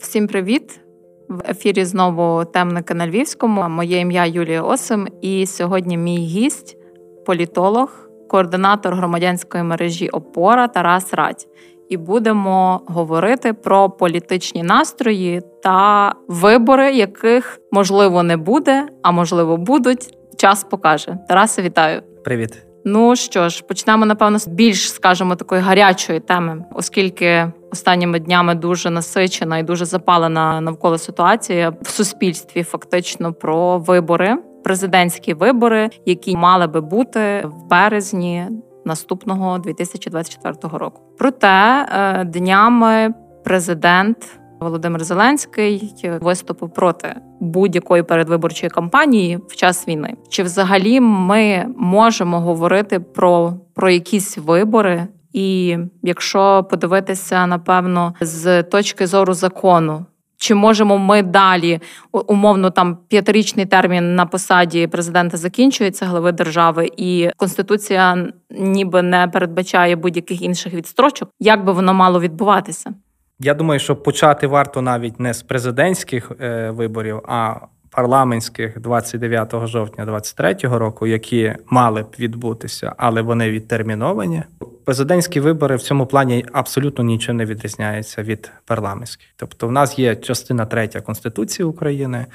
Всім привіт! В ефірі знову темники на Львівському. Моє ім'я Юлія Осим, і сьогодні мій гість, політолог, координатор громадянської мережі Опора Тарас Радь. І будемо говорити про політичні настрої та вибори, яких можливо не буде, а можливо будуть. Час покаже. Тарасе, вітаю. Привіт. Ну що ж, почнемо напевно з більш, скажімо, такої гарячої теми, оскільки останніми днями дуже насичена і дуже запалена навколо ситуація в суспільстві, фактично про вибори, президентські вибори, які мали би бути в березні наступного 2024 року. Проте е, днями президент. Володимир Зеленський виступив проти будь-якої передвиборчої кампанії в час війни. Чи взагалі ми можемо говорити про, про якісь вибори? І якщо подивитися, напевно, з точки зору закону, чи можемо ми далі умовно там п'ятирічний термін на посаді президента закінчується глави держави, і конституція ніби не передбачає будь-яких інших відстрочок, як би воно мало відбуватися? Я думаю, що почати варто навіть не з президентських е, виборів, а парламентських 29 жовтня 2023 року, які мали б відбутися, але вони відтерміновані. Президентські вибори в цьому плані абсолютно нічого не відрізняються від парламентських. Тобто, в нас є частина третя Конституції України.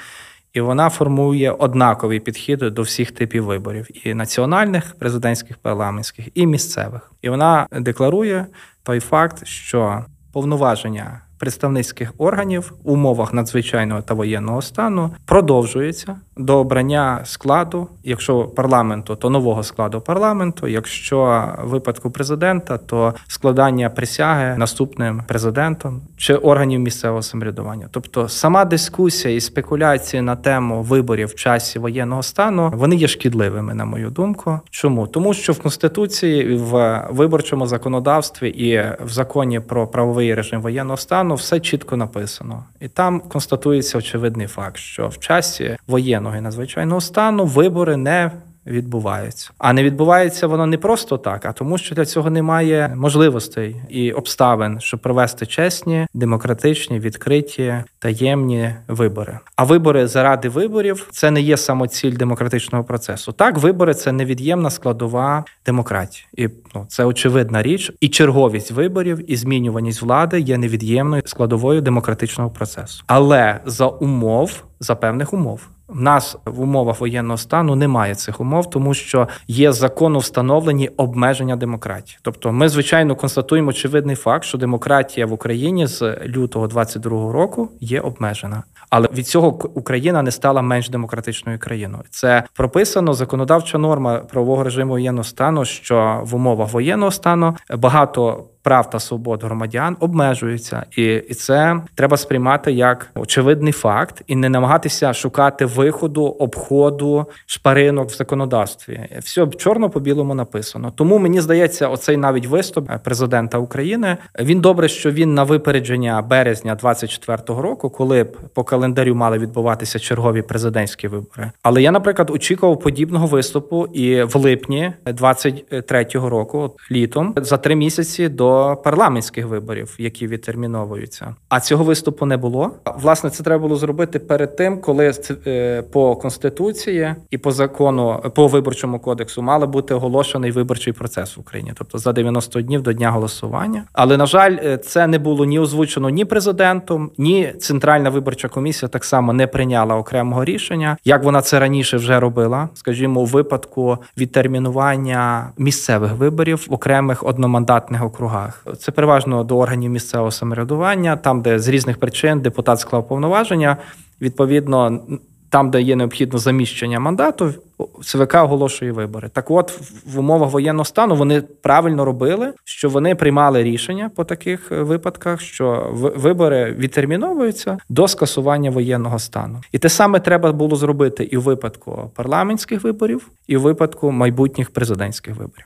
І вона формує однаковий підхід до всіх типів виборів: і національних, президентських, парламентських, і місцевих. І вона декларує той факт, що повноваження представницьких органів в умовах надзвичайного та воєнного стану продовжується до обрання складу, якщо парламенту, то нового складу парламенту. Якщо випадку президента, то складання присяги наступним президентом чи органів місцевого самоврядування. Тобто сама дискусія і спекуляції на тему виборів в часі воєнного стану вони є шкідливими, на мою думку. Чому тому, що в конституції, в виборчому законодавстві і в законі про правовий режим воєнного стану все чітко написано, і там констатується очевидний факт, що в часі воєнного воєнного і надзвичайного стану вибори не відбуваються. А не відбувається воно не просто так, а тому, що для цього немає можливостей і обставин, щоб провести чесні, демократичні, відкриті, таємні вибори. А вибори заради виборів це не є самоціль демократичного процесу. Так, вибори це невід'ємна складова демократії, і ну це очевидна річ. І черговість виборів і змінюваність влади є невід'ємною складовою демократичного процесу, але за умов за певних умов. В нас в умовах воєнного стану немає цих умов, тому що є закону встановлені обмеження демократії. Тобто, ми звичайно констатуємо очевидний факт, що демократія в Україні з лютого 22-го року є обмежена. Але від цього Україна не стала менш демократичною країною. Це прописано законодавча норма правового режиму воєнного стану, що в умовах воєнного стану багато прав та свобод громадян обмежуються, і і це треба сприймати як очевидний факт, і не намагатися шукати виходу, обходу, шпаринок в законодавстві. Все чорно по білому написано. Тому мені здається, оцей навіть виступ президента України він добре, що він на випередження березня 24-го року, коли б по календарю мали відбуватися чергові президентські вибори. Але я, наприклад, очікував подібного виступу і в липні 23-го року, літом, за три місяці до парламентських виборів, які відтерміновуються. А цього виступу не було. Власне, це треба було зробити перед тим, коли е, по конституції і по закону по виборчому кодексу мали бути оголошений виборчий процес в Україні, тобто за 90 днів до дня голосування. Але на жаль, е, це не було ні озвучено ні президентом, ні центральна виборча комісія так само не прийняла окремого рішення, як вона це раніше вже робила, скажімо, у випадку відтермінування місцевих виборів в окремих одномандатних округах округах. Це переважно до органів місцевого самоврядування, там, де з різних причин депутат склав повноваження. Відповідно, там, де є необхідне заміщення мандату, ЦВК оголошує вибори. Так, от в умовах воєнного стану вони правильно робили, що вони приймали рішення по таких е, випадках, що вибори відтерміновуються до скасування воєнного стану. І те саме треба було зробити і в випадку парламентських виборів, і в випадку майбутніх президентських виборів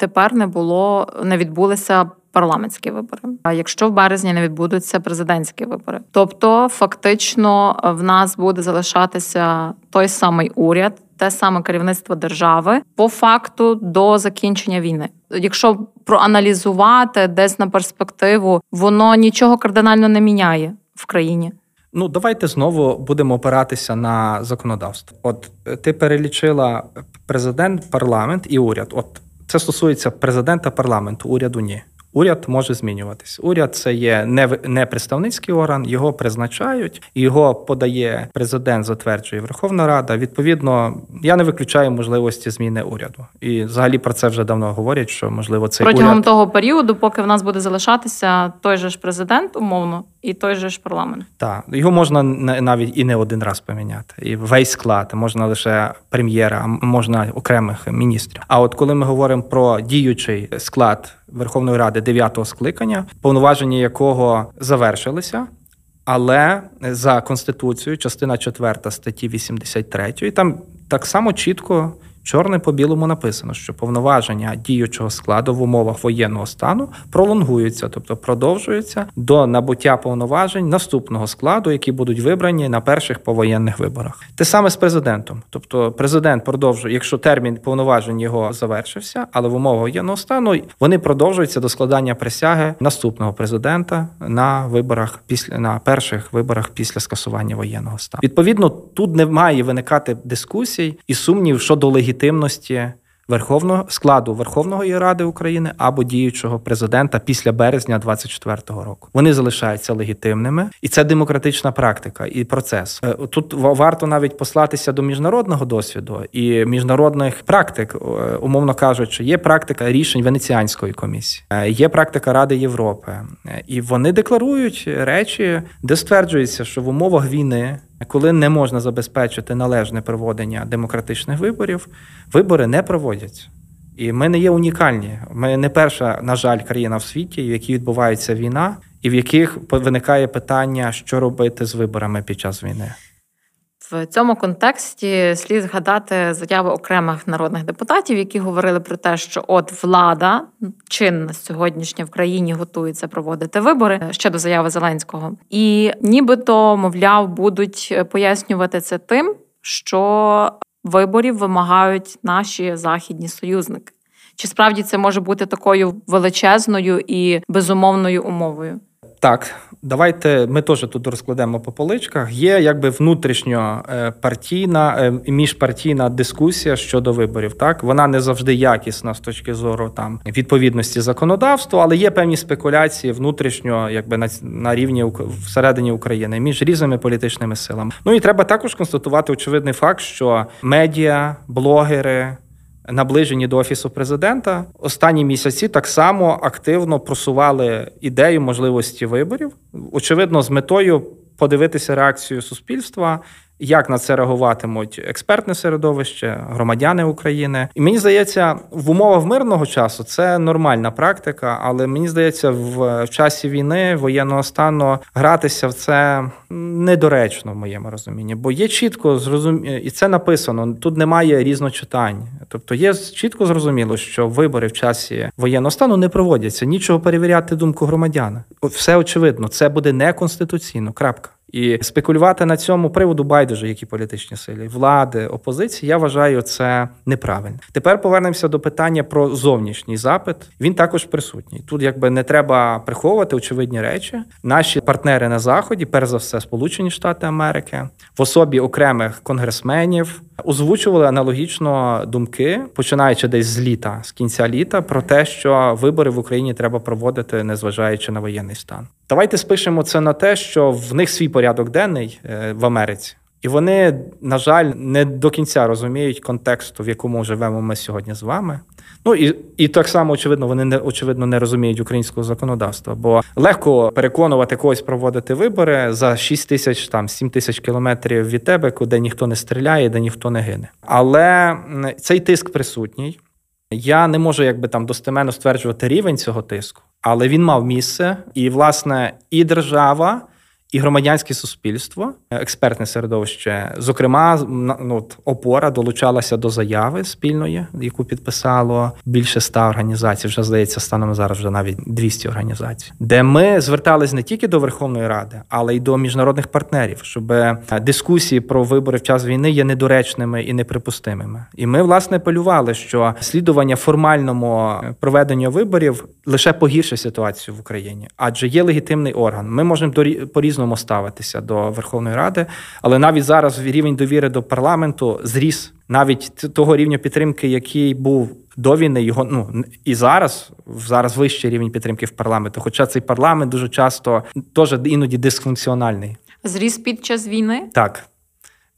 тепер не було, не відбулися парламентські вибори. А якщо в березні не відбудуться президентські вибори, тобто фактично в нас буде залишатися той самий уряд, те саме керівництво держави по факту до закінчення війни. Якщо проаналізувати десь на перспективу, воно нічого кардинально не міняє. в країні? Ну, давайте знову будемо опиратися на законодавство. От е, ти перелічила президент, парламент і уряд. От це стосується президента парламенту, уряду ні. Уряд може змінюватись. Уряд це є не представницький орган, його призначають, його подає президент, затверджує Верховна Рада. Відповідно, я не виключаю можливості зміни уряду. І взагалі про це вже давно говорять. Що можливо це протягом уряд... того періоду, поки в нас буде залишатися той же ж президент, умовно, і той же ж парламент. Так, його можна навіть і не один раз поміняти. І весь склад можна лише прем'єра, можна окремих міністрів. А от коли ми говоримо про діючий склад Верховної Ради дев'ятого скликання, повноваження якого завершилися. Але за конституцією, частина 4 статті 83, і там так само чітко Чорне по білому написано, що повноваження діючого складу в умовах воєнного стану пролонгуються, тобто продовжуються до набуття повноважень наступного складу, які будуть вибрані на перших повоєнних виборах. Те саме з президентом, тобто президент продовжує, якщо термін повноважень його завершився, але в умовах воєнного стану вони продовжуються до складання присяги наступного президента на виборах після на перших виборах після скасування воєнного стану. Відповідно, тут не має виникати дискусій і сумнів щодо легітимності легітимності Верховного складу Верховної Ради України або діючого президента після березня 24-го року. Вони залишаються легітимними, і це демократична практика і процес. Е, тут варто навіть послатися до міжнародного досвіду і міжнародних практик, е, умовно кажучи, є практика рішень Венеціанської комісії, е, є практика Ради Європи, і вони декларують речі, де стверджується, що в умовах війни коли не можна забезпечити належне проводення демократичних виборів, вибори не проводяться. І ми не є унікальні. Ми не перша, на жаль, країна в світі, в якій відбувається війна, і в яких виникає питання, що робити з виборами під час війни. В цьому контексті слід згадати заяви окремих народних депутатів, які говорили про те, що от влада чинна сьогоднішня в країні готується проводити вибори ще до заяви Зеленського, і нібито, мовляв, будуть пояснювати це тим, що виборів вимагають наші західні союзники. Чи справді це може бути такою величезною і безумовною умовою? Так, давайте ми теж тут розкладемо по поличках. Є якби внутрішньо е, партійна е, міжпартійна дискусія щодо виборів. Так вона не завжди якісна з точки зору там відповідності законодавству, але є певні спекуляції внутрішньо, якби на на рівні всередині України між різними політичними силами. Ну і треба також констатувати очевидний факт, що медіа, блогери наближені до офісу президента, останні місяці так само активно просували ідею можливості виборів, очевидно, з метою подивитися реакцію суспільства як на це реагуватимуть експертне середовище, громадяни України. І мені здається, в умовах мирного часу це нормальна практика, але мені здається, в часі війни воєнного стану гратися в це недоречно в моєму розумінні, бо є чітко зрозуміло, і це написано. Тут немає різночитань. Тобто є чітко зрозуміло, що вибори в часі воєнного стану не проводяться. Нічого перевіряти думку громадян. Все очевидно, це буде неконституційно. Крапка. І спекулювати на цьому приводу байдуже, які політичні сили влади, опозиції, я вважаю це неправильно. Тепер повернемося до питання про зовнішній запит. Він також присутній. Тут якби не треба приховувати очевидні речі. Наші партнери на заході, перш за все, Сполучені Штати Америки, в особі окремих конгресменів озвучували аналогічно думки, починаючи десь з літа, з кінця літа, про те, що вибори в Україні треба проводити, незважаючи на воєнний стан. Давайте спишемо це на те, що в них свій порядок денний е, в Америці. І вони, на жаль, не до кінця розуміють контексту, в якому живемо ми сьогодні з вами. Ну і і так само, очевидно, вони не очевидно не розуміють українського законодавства, бо легко переконувати когось проводити вибори за 6 тисяч там 7 тисяч кілометрів від тебе, куди ніхто не стріляє, де ніхто не гине. Але цей тиск присутній. Я не можу якби там достеменно стверджувати рівень цього тиску, але він мав місце, і власне і держава і громадянське суспільство, експертне середовище, зокрема, ну, опора долучалася до заяви спільної, яку підписало більше ста організацій. Вже здається, станом зараз вже навіть 200 організацій, де ми звертались не тільки до Верховної Ради, але й до міжнародних партнерів, щоб е, дискусії про вибори в час війни є недоречними і неприпустимими. І ми власне апелювали, що слідування формальному проведенню виборів лише погіршить ситуацію в Україні, адже є легітимний орган. Ми можемо по різному по-різному ставитися до Верховної Ради. Але навіть зараз рівень довіри до парламенту зріс навіть того рівня підтримки, який був до війни, його ну і зараз зараз вищий рівень підтримки в парламенту. Хоча цей парламент дуже часто теж іноді дисфункціональний. Зріс під час війни? Так.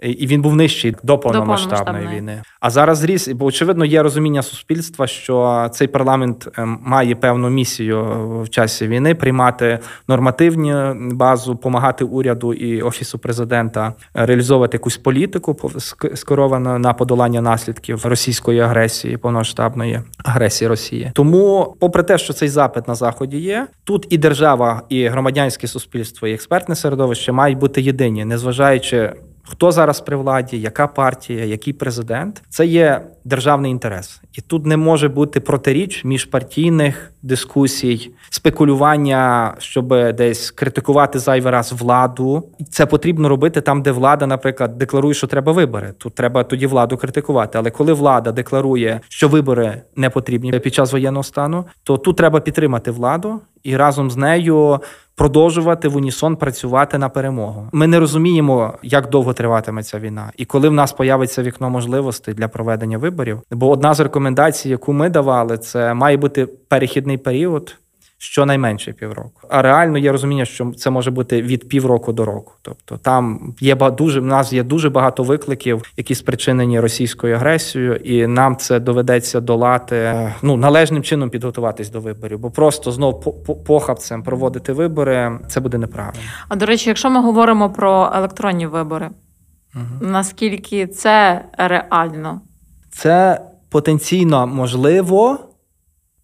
І він був нижчий до повномасштабної війни. А зараз зріс, бо очевидно є розуміння суспільства, що цей парламент ем, має певну місію в часі війни приймати нормативні базу, допомагати уряду і офісу президента реалізовувати якусь політику скеровану на подолання наслідків російської агресії, повномасштабної агресії Росії. Тому, попри те, що цей запит на заході є, тут і держава, і громадянське суспільство, і експертне середовище мають бути єдині, незважаючи. Хто зараз при владі, яка партія, який президент це є державний інтерес, і тут не може бути протиріч між партійних дискусій, спекулювання, щоб десь критикувати зайвий раз владу. Це потрібно робити там, де влада, наприклад, декларує, що треба вибори. Тут треба тоді владу критикувати. Але коли влада декларує, що вибори не потрібні під час воєнного стану, то тут треба підтримати владу і разом з нею продовжувати в унісон працювати на перемогу. Ми не розуміємо, як довго триватиме ця війна, і коли в нас появиться вікно можливостей для проведення виборів. Бо одна з рекомендацій, яку ми давали, це має бути перехідний період щонайменше півроку. А реально є розуміння, що це може бути від півроку до року. Тобто там є дуже в нас є дуже багато викликів, які спричинені російською агресією, і нам це доведеться долати ну належним чином підготуватись до виборів, бо просто знов похабцем проводити вибори це буде неправильно. А до речі, якщо ми говоримо про електронні вибори, угу. наскільки це реально? Це потенційно можливо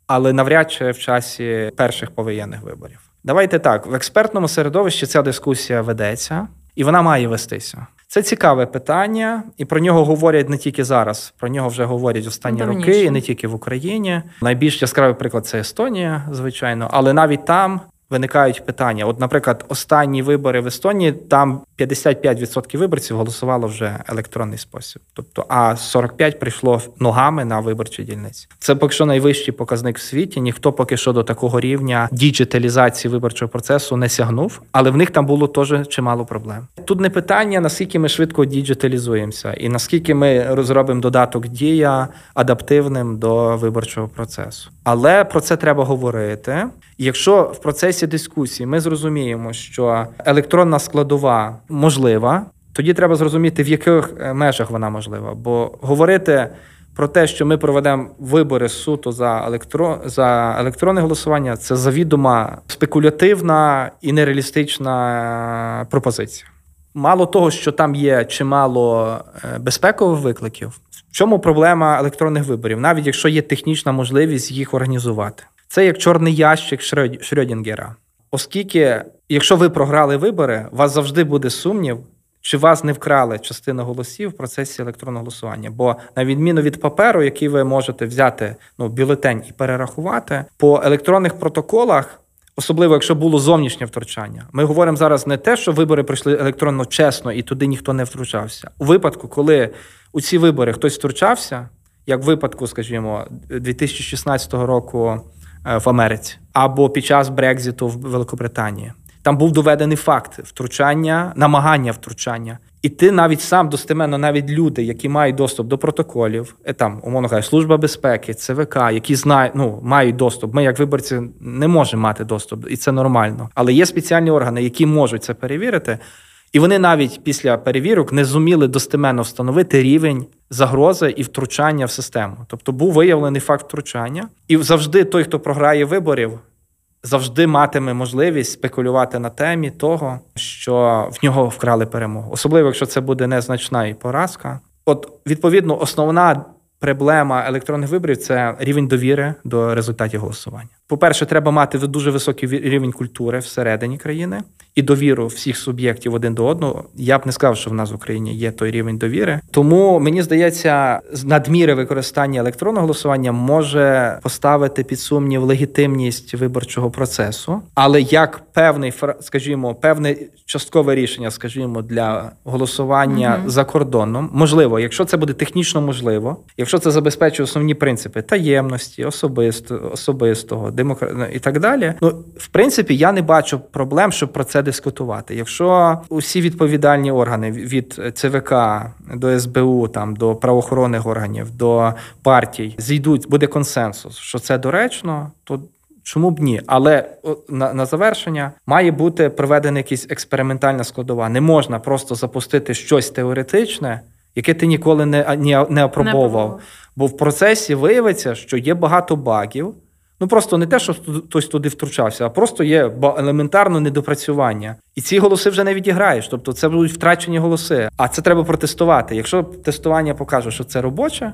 але навряд чи в часі перших повоєнних виборів. Давайте так: в експертному середовищі ця дискусія ведеться, і вона має вестися. Це цікаве питання, і про нього говорять не тільки зараз, про нього вже говорять останні Давніше. роки, і не тільки в Україні. Найбільш яскравий приклад це Естонія, звичайно, але навіть там виникають питання. От, наприклад, останні вибори в Естонії там 55% виборців голосувало вже електронний спосіб, тобто а 45 прийшло ногами на виборчі дільниці. Це поки що найвищий показник в світі. Ніхто поки що до такого рівня діджиталізації виборчого процесу не сягнув, але в них там було теж чимало проблем. Тут не питання, наскільки ми швидко діджиталізуємося, і наскільки ми розробимо додаток дія адаптивним до виборчого процесу. Але про це треба говорити. Якщо в процесі дискусії ми зрозуміємо, що електронна складова можлива, тоді треба зрозуміти, в яких е, межах вона можлива. Бо говорити про те, що ми проведемо вибори суто за електро... за електронне голосування, це завідома спекулятивна і нереалістична пропозиція. Мало того, що там є чимало е, безпекових викликів. В чому проблема електронних виборів, навіть якщо є технічна можливість їх організувати. Це як чорний ящик Шрёдінгера. Оскільки, якщо ви програли вибори, у вас завжди буде сумнів, чи вас не вкрали частину голосів в процесі електронного голосування. Бо на відміну від паперу, який ви можете взяти ну, бюлетень і перерахувати, по електронних протоколах. Особливо, якщо було зовнішнє втручання, ми говоримо зараз не те, що вибори пройшли електронно чесно і туди ніхто не втручався. У випадку, коли у ці вибори хтось втручався, як в випадку, скажімо, 2016 року Е, в Америці або під час Брекзиту в Великобританії. Там був доведений факт втручання, намагання втручання. І ти навіть сам достеменно, навіть люди, які мають доступ до протоколів, е, там, умовно кажучи, служба безпеки, ЦВК, які знають, ну мають доступ. Ми, як виборці, не можемо мати доступ, і це нормально. Але є спеціальні органи, які можуть це перевірити. І вони навіть після перевірок не зуміли достеменно встановити рівень загрози і втручання в систему. Тобто був виявлений факт втручання, і завжди той, хто програє виборів, завжди матиме можливість спекулювати на темі того, що в нього вкрали перемогу, особливо якщо це буде незначна і поразка. От відповідно, основна проблема електронних виборів це рівень довіри до результатів голосування. По-перше, треба мати дуже високий рівень культури всередині країни і довіру всіх суб'єктів один до одного. Я б не сказав, що в нас в Україні є той рівень довіри. Тому мені здається, надміри використання електронного голосування може поставити під сумнів легітимність виборчого процесу, але як певний скажімо, певне часткове рішення, скажімо, для голосування mm за кордоном, можливо, якщо це буде технічно можливо, якщо це забезпечує основні принципи таємності, особисто особистого демокра... і так далі. Ну в принципі, я не бачу проблем, щоб про це дискутувати. Якщо усі відповідальні органи від ЦВК до СБУ, там до правоохоронних органів, до партій зійдуть, буде консенсус, що це доречно, то Чому б ні? Але на на завершення має бути проведена якась експериментальна складова. Не можна просто запустити щось теоретичне, яке ти ніколи не не, не опробовував. Бо в процесі виявиться, що є багато багів. Ну просто не те, що хтось туди втручався, а просто є елементарно недопрацювання. І ці голоси вже не відіграєш. Тобто це будуть втрачені голоси. А це треба протестувати. Якщо тестування покаже, що це робоче,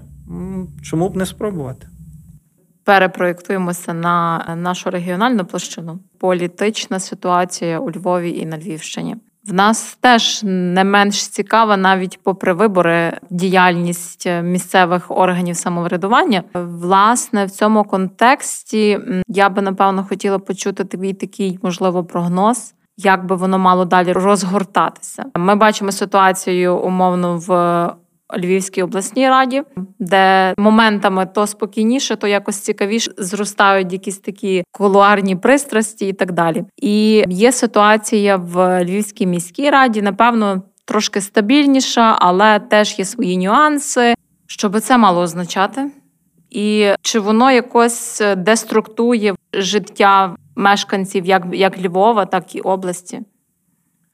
чому б не спробувати? перепроєктуємося на нашу регіональну площину. Політична ситуація у Львові і на Львівщині. В нас теж не менш цікава, навіть попри вибори, діяльність місцевих органів самоврядування. Власне, в цьому контексті я би напевно хотіла почути твій такий, можливо, прогноз. Як би воно мало далі розгортатися? Ми бачимо ситуацію умовно в Львівській обласній раді, де моментами то спокійніше, то якось цікавіше зростають якісь такі кулуарні пристрасті і так далі. І є ситуація в Львівській міській раді, напевно, трошки стабільніша, але теж є свої нюанси. Що би це мало означати? І чи воно якось деструктує життя мешканців як як Львова, так і області?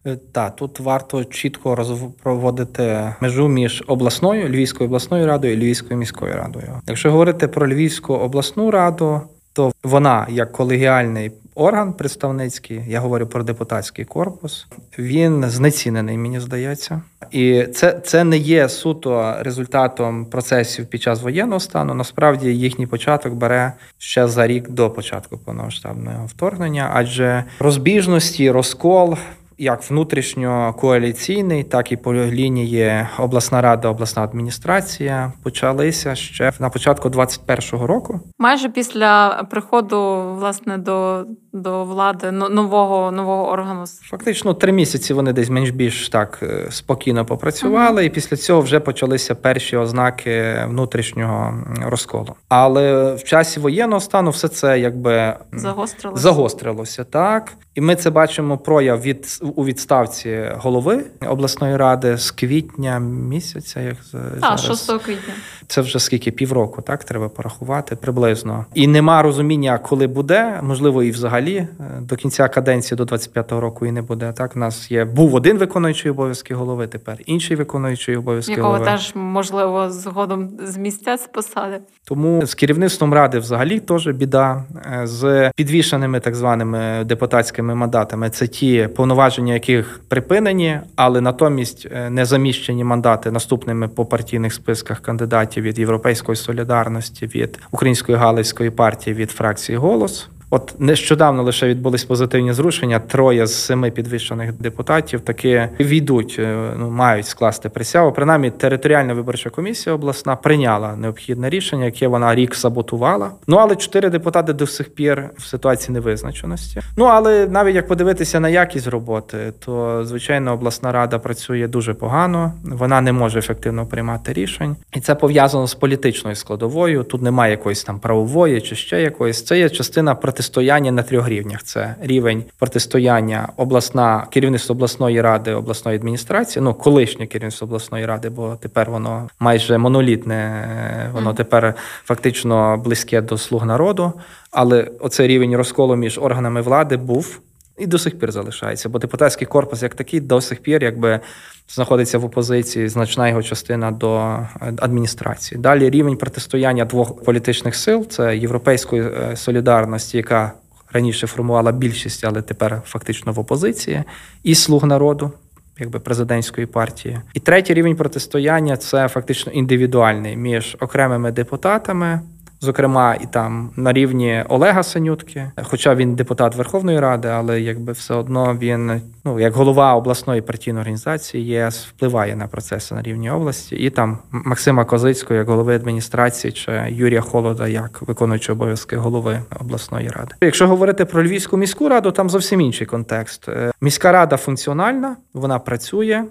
Е, так, тут варто чітко проводити межу між обласною Львівською обласною радою і Львівською міською радою. Якщо говорити про Львівську обласну раду, то вона як колегіальний орган представницький, я говорю про депутатський корпус, він знецінений, мені здається, і це це не є суто результатом процесів під час воєнного стану. Насправді їхній початок бере ще за рік до початку повномасштабного вторгнення, адже розбіжності, розкол як внутрішньокоаліційний, так і по лінії обласна рада, обласна адміністрація почалися ще на початку 21-го року. Майже після приходу власне до до влади нового нового органу. Фактично три місяці вони десь менш більш так е, спокійно попрацювали, uh-huh. і після цього вже почалися перші ознаки внутрішнього розколу. Але в часі воєнного стану все це якби загострилося. загострилося так, і ми це бачимо прояв від у відставці голови обласної ради з квітня місяця. Як а, 6 квітня. Це вже скільки півроку, так треба порахувати приблизно. І нема розуміння, коли буде, можливо, і взагалі е, до кінця каденції до 25-го року і не буде. Так, у нас є був один виконуючий обов'язки голови, тепер інший виконуючий обов'язки Якого голови. теж можливо згодом з місця з посади. Тому з керівництвом ради взагалі теж біда е, з підвішеними так званими депутатськими мандатами. Це ті повноваження, яких припинені, але натомість е, не заміщені мандати наступними по партійних списках кандидатів від Європейської солідарності, від Української галицької партії, від фракції Голос. От нещодавно лише відбулись позитивні зрушення. Троє з семи підвищених депутатів таки війдуть, е, ну мають скласти присягу. Принаймні, територіальна виборча комісія обласна прийняла необхідне рішення, яке вона рік саботувала. Ну але чотири депутати до сих пір в ситуації невизначеності. Ну але навіть як подивитися на якість роботи, то звичайно обласна рада працює дуже погано. Вона не може ефективно приймати рішень, і це пов'язано з політичною складовою. Тут немає якоїсь там правової чи ще якоїсь. Це є частина проти протистояння на трьох рівнях: це рівень протистояння обласна керівництво обласної ради, обласної адміністрації, ну колишнє керівництво обласної ради, бо тепер воно майже монолітне, воно тепер фактично близьке до слуг народу. Але оцей рівень розколу між органами влади був. І до сих пір залишається, бо депутатський корпус, як такий, до сих пір якби знаходиться в опозиції, значна його частина до адміністрації. Далі рівень протистояння двох політичних сил це європейської е, солідарності, яка раніше формувала більшість, але тепер фактично в опозиції, і слуг народу. Якби президентської партії, і третій рівень протистояння це фактично індивідуальний між окремими депутатами, зокрема і там на рівні Олега Санютки, хоча він депутат Верховної Ради, але якби все одно він, ну як голова обласної партійної організації ЄС впливає на процеси на рівні області, і там Максима Козицького як голови адміністрації чи Юрія Холода як виконуючий обов'язки голови обласної ради. Якщо говорити про Львівську міську раду, там зовсім інший контекст. Е, міська рада функціональна, вона працює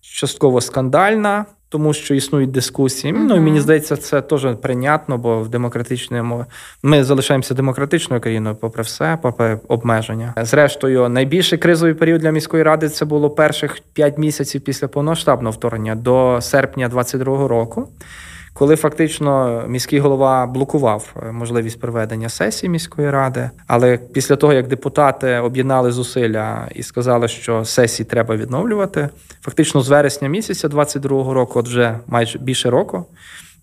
частково скандальна. Тому що існують дискусії. Mm-hmm. Ну і мені здається, це теж прийнятно, бо в демократичному ми залишаємося демократичною країною, попри все, попри обмеження. Зрештою, найбільший кризовий період для міської ради це було перших п'ять місяців після повноштабного вторгнення до серпня 22-го року коли фактично міський голова блокував е, можливість проведення сесії міської ради. Але після того, як депутати об'єднали зусилля і сказали, що сесії треба відновлювати, фактично з вересня місяця 22-го року, от вже майже більше року.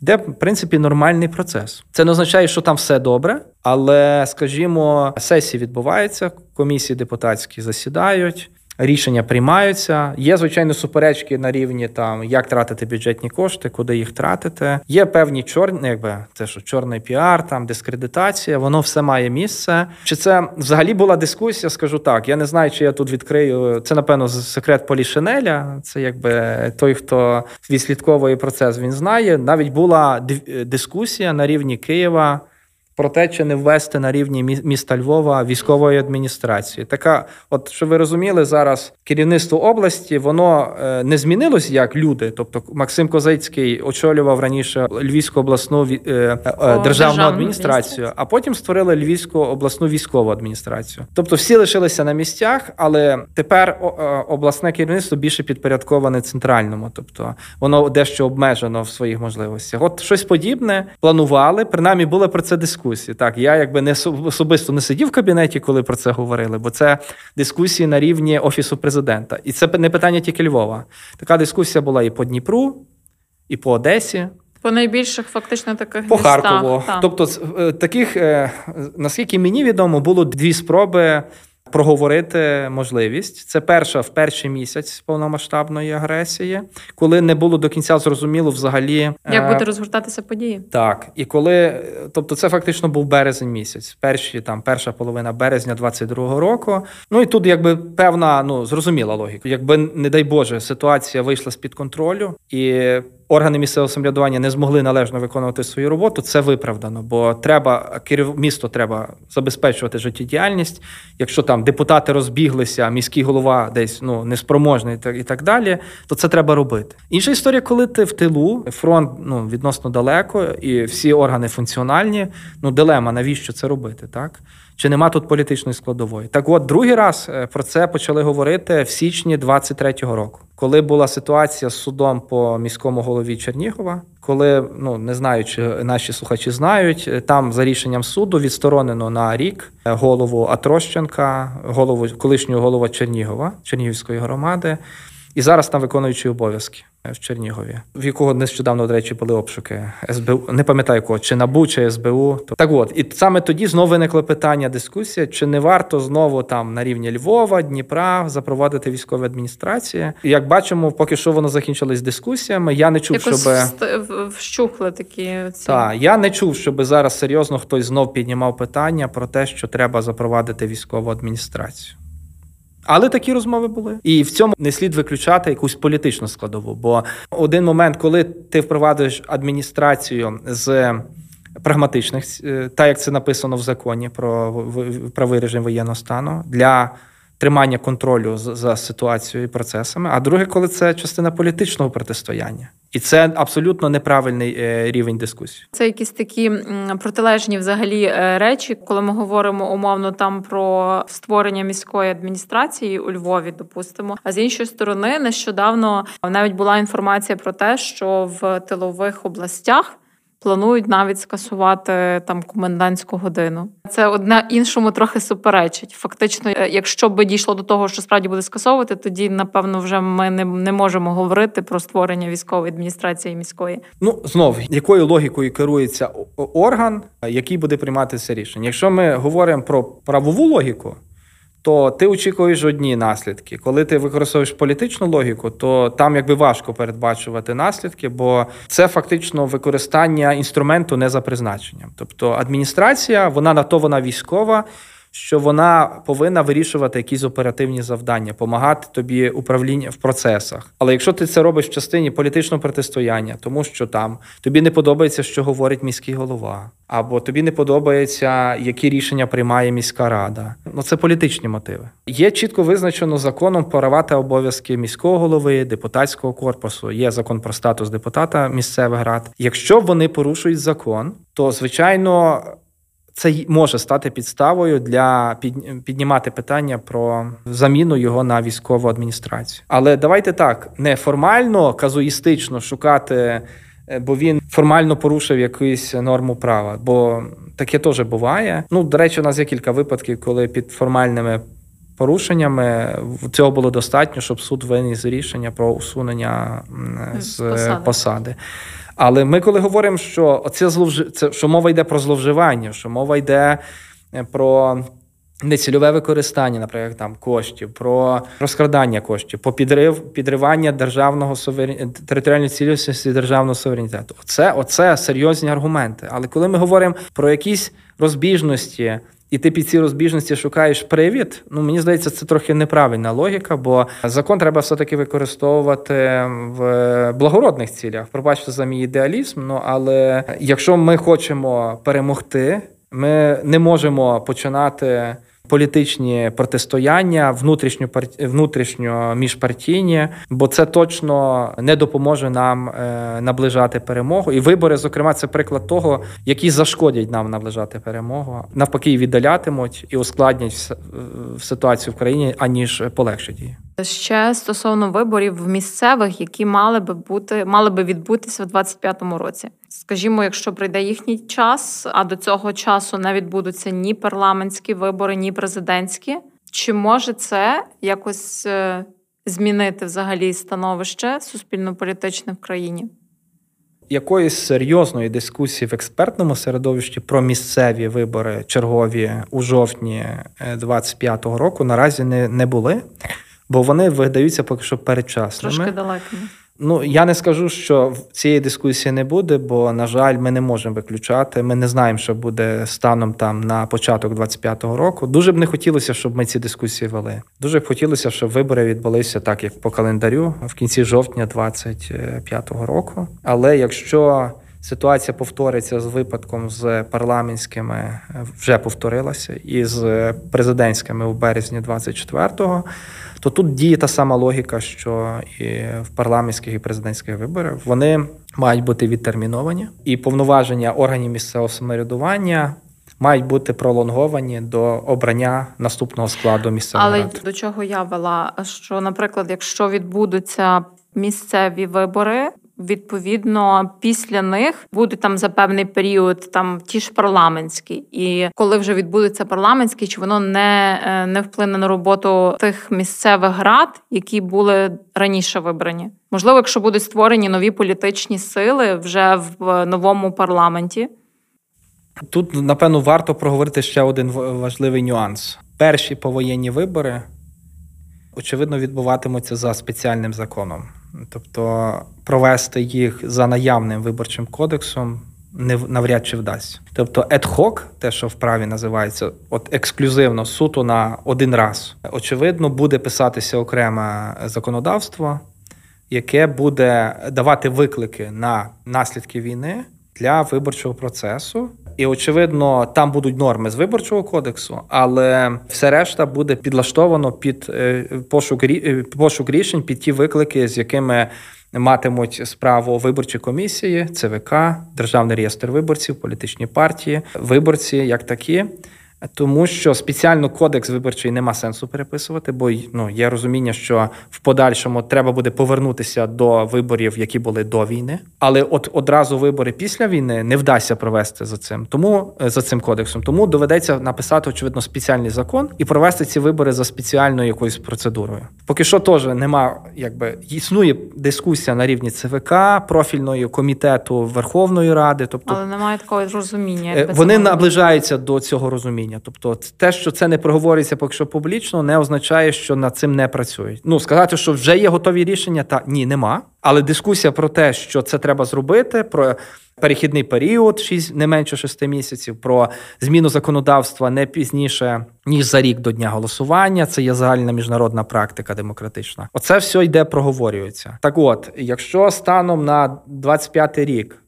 Де, в принципі, нормальний процес. Це не означає, що там все добре, але, скажімо, сесії відбуваються, комісії депутатські засідають, Рішення приймаються. Є звичайно суперечки на рівні там, як тратити бюджетні кошти, куди їх тратити. Є певні чорні, ну, якби це що чорний піар, там дискредитація, воно все має місце. Чи це взагалі була дискусія? Скажу так. Я не знаю, чи я тут відкрию. Це напевно секрет Полішинеля. Це якби той, хто відслідковує процес, він знає. Навіть була дискусія на рівні Києва про те, чи не ввести на рівні міста Львова військової адміністрації. Така, от що ви розуміли, зараз керівництво області воно е, не змінилось як люди. Тобто, Максим Козицький очолював раніше Львівську обласну е, е, державну, державну адміністрацію, а потім створили Львівську обласну військову адміністрацію. Тобто, всі лишилися на місцях, але тепер обласне керівництво більше підпорядковане центральному, тобто воно дещо обмежено в своїх можливостях. От щось подібне планували. Принаймні були про це дискусії дискусії. Так, я якби не особисто не сидів в кабінеті, коли про це говорили, бо це дискусії на рівні офісу президента. І це не питання тільки Львова. Така дискусія була і по Дніпру, і по Одесі. По найбільших фактично таких по. Харкову. Та. Тобто, е, таких, е, наскільки мені відомо, було дві спроби проговорити можливість. Це перша в перший місяць повномасштабної агресії, коли не було до кінця зрозуміло взагалі, як е, буде розгортатися події. Так, і коли, тобто, це фактично був березень місяць, перші там перша половина березня 22-го року. Ну і тут, якби певна, ну зрозуміла логіка, якби не дай Боже, ситуація вийшла з під контролю і органи місцевого самоврядування не змогли належно виконувати свою роботу, це виправдано, бо треба місто треба забезпечувати життєдіяльність. Якщо там депутати розбіглися, міський голова десь ну неспроможний і так далі, то це треба робити. Інша історія, коли ти в тилу, фронт ну відносно далеко, і всі органи функціональні. Ну дилема, навіщо це робити, так? Чи нема тут політичної складової? Так, от другий раз е, про це почали говорити в січні 23-го року, коли була ситуація з судом по міському голові Чернігова. Коли ну не знаю, чи наші слухачі знають, е, там за рішенням суду відсторонено на рік е, голову Атрощенка, голову колишнього голова Чернігова Чернігівської громади, і зараз там виконуючий обов'язки в Чернігові, в якого нещодавно, до речі, були обшуки СБУ. Не пам'ятаю кого, чи НАБУ, чи СБУ. Так от, і саме тоді знову виникло питання, дискусія, чи не варто знову там на рівні Львова, Дніпра запровадити військові адміністрації. І Як бачимо, поки що воно закінчилось дискусіями. Я не чув, щоб вщухли такі ці... Так, я не чув, щоб зараз серйозно хтось знов піднімав питання про те, що треба запровадити військову адміністрацію. Але такі розмови були, і в цьому не слід виключати якусь політичну складову. Бо один момент, коли ти впроваджуєш адміністрацію з прагматичних, е, так як це написано в законі про правий режим воєнного стану для тримання контролю за ситуацією і процесами. А друге, коли це частина політичного протистояння. І це абсолютно неправильний е, рівень дискусії. Це якісь такі протилежні взагалі е, речі, коли ми говоримо умовно там про створення міської адміністрації у Львові, допустимо. А з іншої сторони, нещодавно навіть була інформація про те, що в тилових областях планують навіть скасувати там комендантську годину. Це одне іншому трохи суперечить. Фактично, е, якщо би дійшло до того, що справді буде скасовувати, тоді напевно вже ми не, не можемо говорити про створення військової адміністрації міської. Ну знов якою логікою керується орган, який буде приймати це рішення. Якщо ми говоримо про правову логіку то ти очікуєш одні наслідки. Коли ти використовуєш політичну логіку, то там якби важко передбачувати наслідки, бо це фактично використання інструменту не за призначенням. Тобто адміністрація, вона на то вона військова. Що вона повинна вирішувати якісь оперативні завдання, допомагати тобі управління в процесах. Але якщо ти це робиш в частині політичного протистояння, тому що там тобі не подобається, що говорить міський голова, або тобі не подобається, які рішення приймає міська рада. Ну це політичні мотиви. Є чітко визначено законом права та обов'язки міського голови, депутатського корпусу. Є закон про статус депутата місцевих рад. Якщо вони порушують закон, то звичайно. Це може стати підставою для піднімати питання про заміну його на військову адміністрацію. Але давайте так не формально казуїстично шукати Е, бо він формально порушив якусь норму права. Бо таке теж буває. Ну, до речі, у нас є кілька випадків, коли під формальними порушеннями цього було достатньо, щоб суд виніс рішення про усунення з посади. посади. Але ми, коли говоримо, що оце зловж... це що мова йде про зловживання, що мова йде е, про Нецільове використання, наприклад, там коштів, про розкрадання коштів, по підрив підривання державного суверен... територіальної цілісності державного суверенітету. Оце, оце серйозні аргументи. Але коли ми говоримо про якісь розбіжності, і ти під ці розбіжності шукаєш привід, ну мені здається, це трохи неправильна логіка, бо закон треба все-таки використовувати в благородних цілях. Пробачте за мій ідеалізм. Ну але якщо ми хочемо перемогти. Ми не можемо починати політичні протистояння внутрішньо внутрішньо міжпартійні, бо це точно не допоможе нам е, наближати перемогу. І вибори, зокрема, це приклад того, які зашкодять нам наближати перемогу, навпаки, віддалятимуть і ускладнять ситуацію в країні, аніж полегшать її. Ще стосовно виборів місцевих, які мали би бути, мали би відбутися в 25-му році. Скажімо, якщо прийде їхній час, а до цього часу не відбудуться ні парламентські вибори, ні президентські. Чи може це якось е, змінити взагалі становище суспільно-політичне в країні? Якоїсь серйозної дискусії в експертному середовищі про місцеві вибори чергові у жовтні 25-го е, року наразі не, не були бо вони видаються поки що передчасними. Трошки далекими. Ну я не скажу, що цієї дискусії не буде, бо на жаль, ми не можемо виключати. Ми не знаємо, що буде станом там на початок 25-го року. Дуже б не хотілося, щоб ми ці дискусії вели. Дуже б хотілося, щоб вибори відбулися так, як по календарю, в кінці жовтня 25-го року. Але якщо Ситуація повториться з випадком з парламентськими вже повторилася, і з президентськими у березні 24-го, то тут діє та сама логіка, що і в парламентських і президентських виборах. Вони мають бути відтерміновані, і повноваження органів місцевого самоврядування мають бути пролонговані до обрання наступного складу місцевого Але до чого я вела? Що, наприклад, якщо відбудуться місцеві вибори Відповідно, після них буде там за певний період там ті ж парламентські, і коли вже відбудеться парламентський, чи воно не е, не вплине на роботу тих місцевих рад, які були раніше вибрані? Можливо, якщо будуть створені нові політичні сили вже в новому парламенті. Тут напевно варто проговорити ще один важливий нюанс: перші повоєнні вибори очевидно відбуватимуться за спеціальним законом. Тобто провести їх за наявним виборчим кодексом не навряд чи вдасться. Тобто ad-hoc, те, що в праві називається, от ексклюзивно суто на один раз, очевидно, буде писатися окреме законодавство, яке буде давати виклики на наслідки війни для виборчого процесу. І очевидно, там будуть норми з виборчого кодексу, але все решта буде підлаштовано під е, пошук е, пошук рішень під ті виклики, з якими матимуть справу виборчі комісії, ЦВК, Державний реєстр виборців, політичні партії, виборці як такі. Тому що спеціально кодекс виборчий нема сенсу переписувати, бо ну є розуміння, що в подальшому треба буде повернутися до виборів, які були до війни. Але от одразу вибори після війни не вдасться провести за цим, тому е, за цим кодексом. Тому доведеться написати очевидно спеціальний закон і провести ці вибори за спеціальною якоюсь процедурою. Поки що теж нема, якби існує дискусія на рівні ЦВК, профільної комітету Верховної Ради, тобто але немає такого розуміння. Е, вони наближаються до цього розуміння рішення. Тобто, те, що це не проговорюється поки що публічно, не означає, що над цим не працюють. Ну сказати, що вже є готові рішення, та ні, нема. Але дискусія про те, що це треба зробити, про перехідний період, 6, не менше 6 місяців, про зміну законодавства не пізніше ніж за рік до дня голосування. Це є загальна міжнародна практика демократична. Оце все йде, проговорюється. Так, от, якщо станом на 25 рік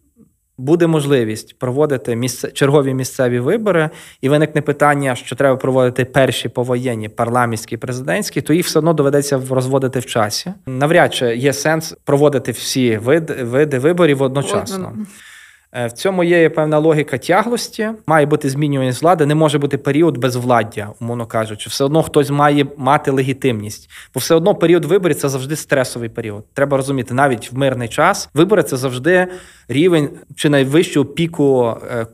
буде можливість проводити місце чергові місцеві вибори, і виникне питання, що треба проводити перші повоєнні парламентські і президентські, то їх все одно доведеться розводити в часі. Навряд чи є сенс проводити всі види, види виборів одночасно. Е, в цьому є певна логіка тяглості, має бути змінюваність влади, не може бути період безвладдя, умовно кажучи. Все одно хтось має мати легітимність, бо все одно період виборів це завжди стресовий період. Треба розуміти, навіть в мирний час вибори це завжди рівень чи найвищого піку е,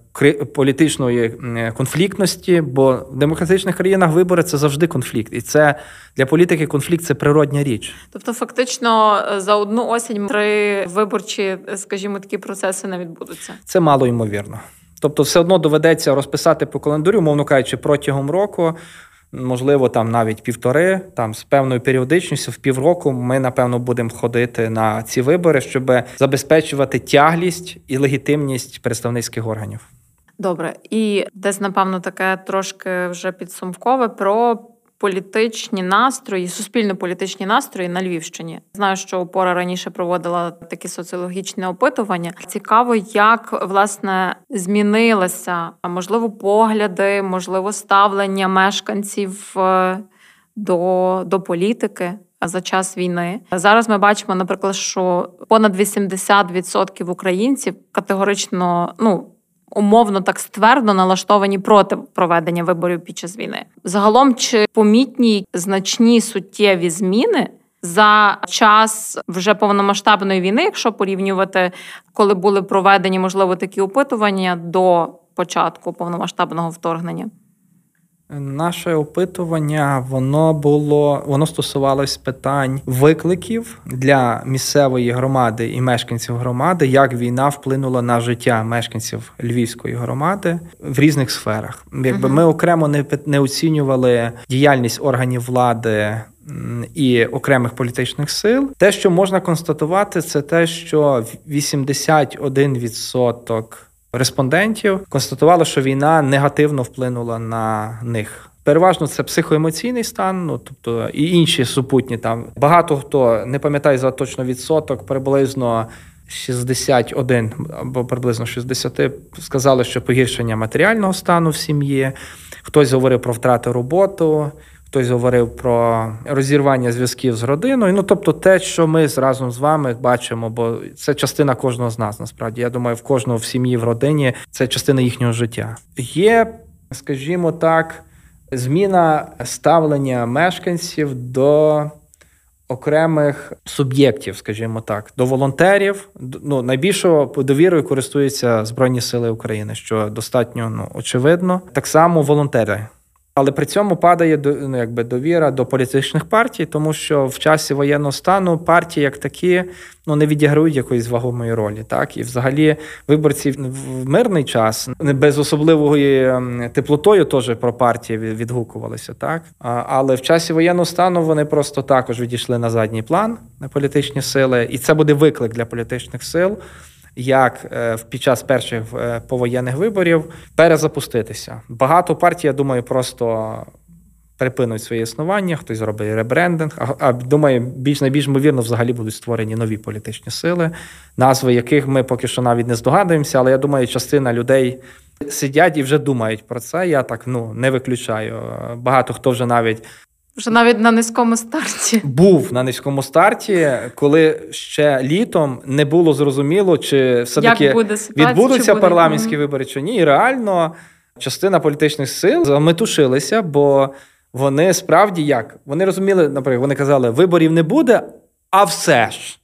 політичної конфліктності, бо в демократичних країнах вибори це завжди конфлікт, і це для політики конфлікт це природня річ. Тобто, фактично, е, за одну осінь три виборчі, скажімо, такі процеси не відбудуться. Це мало ймовірно. Тобто, все одно доведеться розписати по календарю, мовно кажучи, протягом року. Можливо, там навіть півтори, там з певною періодичністю в півроку ми напевно будемо ходити на ці вибори, щоб забезпечувати тяглість і легітимність представницьких органів. Добре, і десь, напевно, таке трошки вже підсумкове про політичні настрої, суспільно-політичні настрої на Львівщині. Знаю, що опора раніше проводила такі соціологічні опитування. Цікаво, як власне змінилися можливо погляди, можливо, ставлення мешканців е, до, до політики. За час війни зараз ми бачимо, наприклад, що понад 80% українців категорично ну умовно так ствердно налаштовані проти проведення виборів під час війни. Загалом чи помітні значні суттєві зміни? За час вже повномасштабної війни, якщо порівнювати, коли були проведені можливо такі опитування до початку повномасштабного вторгнення. Наше опитування воно було воно стосувалось питань викликів для місцевої громади і мешканців громади, як війна вплинула на життя мешканців львівської громади в різних сферах. Якби ми окремо не не оцінювали діяльність органів влади. І окремих політичних сил, те, що можна констатувати, це те, що 81% респондентів констатували, що війна негативно вплинула на них. Переважно це психоемоційний стан, ну тобто і інші супутні там. Багато хто не пам'ятає за точно відсоток, приблизно 61 або приблизно 60 сказали, що погіршення матеріального стану в сім'ї. Хтось говорив про втрати роботи, Хтось говорив про розірвання зв'язків з родиною. Ну тобто, те, що ми разом з вами бачимо, бо це частина кожного з нас. Насправді, я думаю, в кожного в сім'ї, в родині це частина їхнього життя. Є, скажімо так, зміна ставлення мешканців до окремих суб'єктів, скажімо так, до волонтерів. Ну найбільшою довірою користуються Збройні Сили України, що достатньо ну, очевидно. Так само волонтери. Але при цьому падає ну, якби довіра до політичних партій, тому що в часі воєнного стану партії як такі ну не відіграють якоїсь вагомої ролі. Так і взагалі виборці в мирний час не без особливої теплотою теж про партії відгукувалися. Так але в часі воєнного стану вони просто також відійшли на задній план на політичні сили, і це буде виклик для політичних сил як е, під час перших е, повоєнних виборів перезапуститися. Багато партій, я думаю, просто припинуть своє існування, хтось зробить ребрендинг. А, а думаю, більш найбільш ймовірно, взагалі будуть створені нові політичні сили, назви яких ми поки що навіть не здогадуємося, але я думаю, частина людей. Сидять і вже думають про це. Я так ну не виключаю. Багато хто вже навіть вже навіть на низькому старті був на низькому старті, коли ще літом не було зрозуміло, чи все таки відбудуться буде? парламентські вибори чи ні. І реально частина політичних сил заметушилися, бо вони справді як вони розуміли, наприклад, вони казали, виборів не буде, а все ж.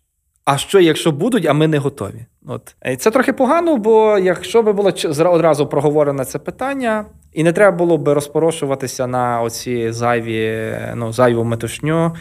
А що, якщо будуть, а ми не готові? От і це трохи погано, бо якщо би було одразу проговорено це питання, і не треба було би розпорошуватися на оці зайві, ну зайву метушню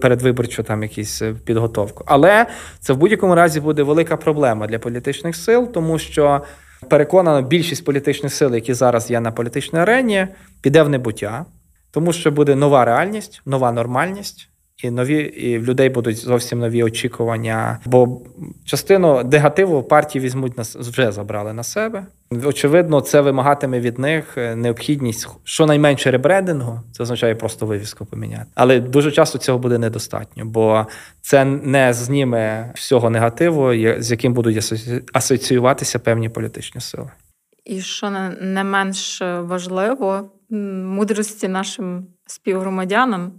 передвиборчу там якісь е, підготовку. Але це в будь-якому разі буде велика проблема для політичних сил, тому що переконано, більшість політичних сил, які зараз є на політичній арені, піде в небуття, тому що буде нова реальність, нова нормальність. І нові і в людей будуть зовсім нові очікування. Бо частину негативу партії візьмуть на вже забрали на себе. Очевидно, це вимагатиме від них е, необхідність щонайменше ребрендингу. Це означає просто вивіску поміняти. Але дуже часто цього буде недостатньо, бо це не зніме всього негативу, з яким будуть асоціюватися певні політичні сили. І що не менш важливо, мудрості нашим співгромадянам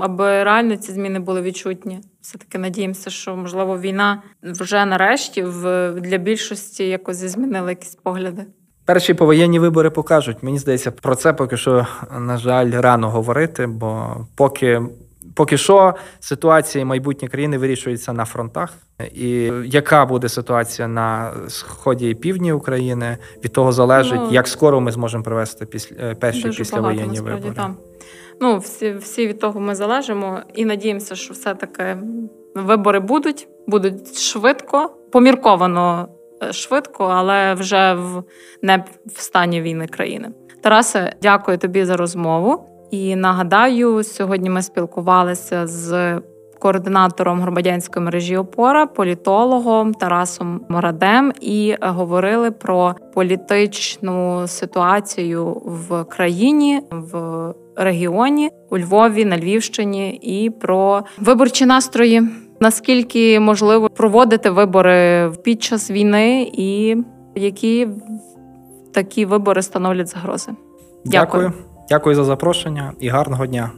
аби реально ці зміни були відчутні. Все таки надіємося, що можливо війна вже нарешті в для більшості якось змінила якісь погляди. Перші повоєнні вибори покажуть. Мені здається, про це поки що, на жаль, рано говорити, бо поки. Поки що ситуація майбутнє країни вирішується на фронтах, і яка буде ситуація на сході і півдні України, від того залежить, ну, як скоро ми зможемо провести після перші післявоєнні вибори. Там. Ну, всі всі від того ми залежимо і надіємося, що все-таки вибори будуть, будуть швидко, помірковано е, швидко, але вже в не в стані війни країни. Тарасе, дякую тобі за розмову. І нагадаю, сьогодні ми спілкувалися з координатором громадянської мережі опора, політологом Тарасом Морадем, і говорили про політичну ситуацію в країні в регіоні у Львові, на Львівщині, і про виборчі настрої. Наскільки можливо проводити вибори під час війни, і які такі вибори становлять загрози? Дякую. Дякую за запрошення і гарного дня.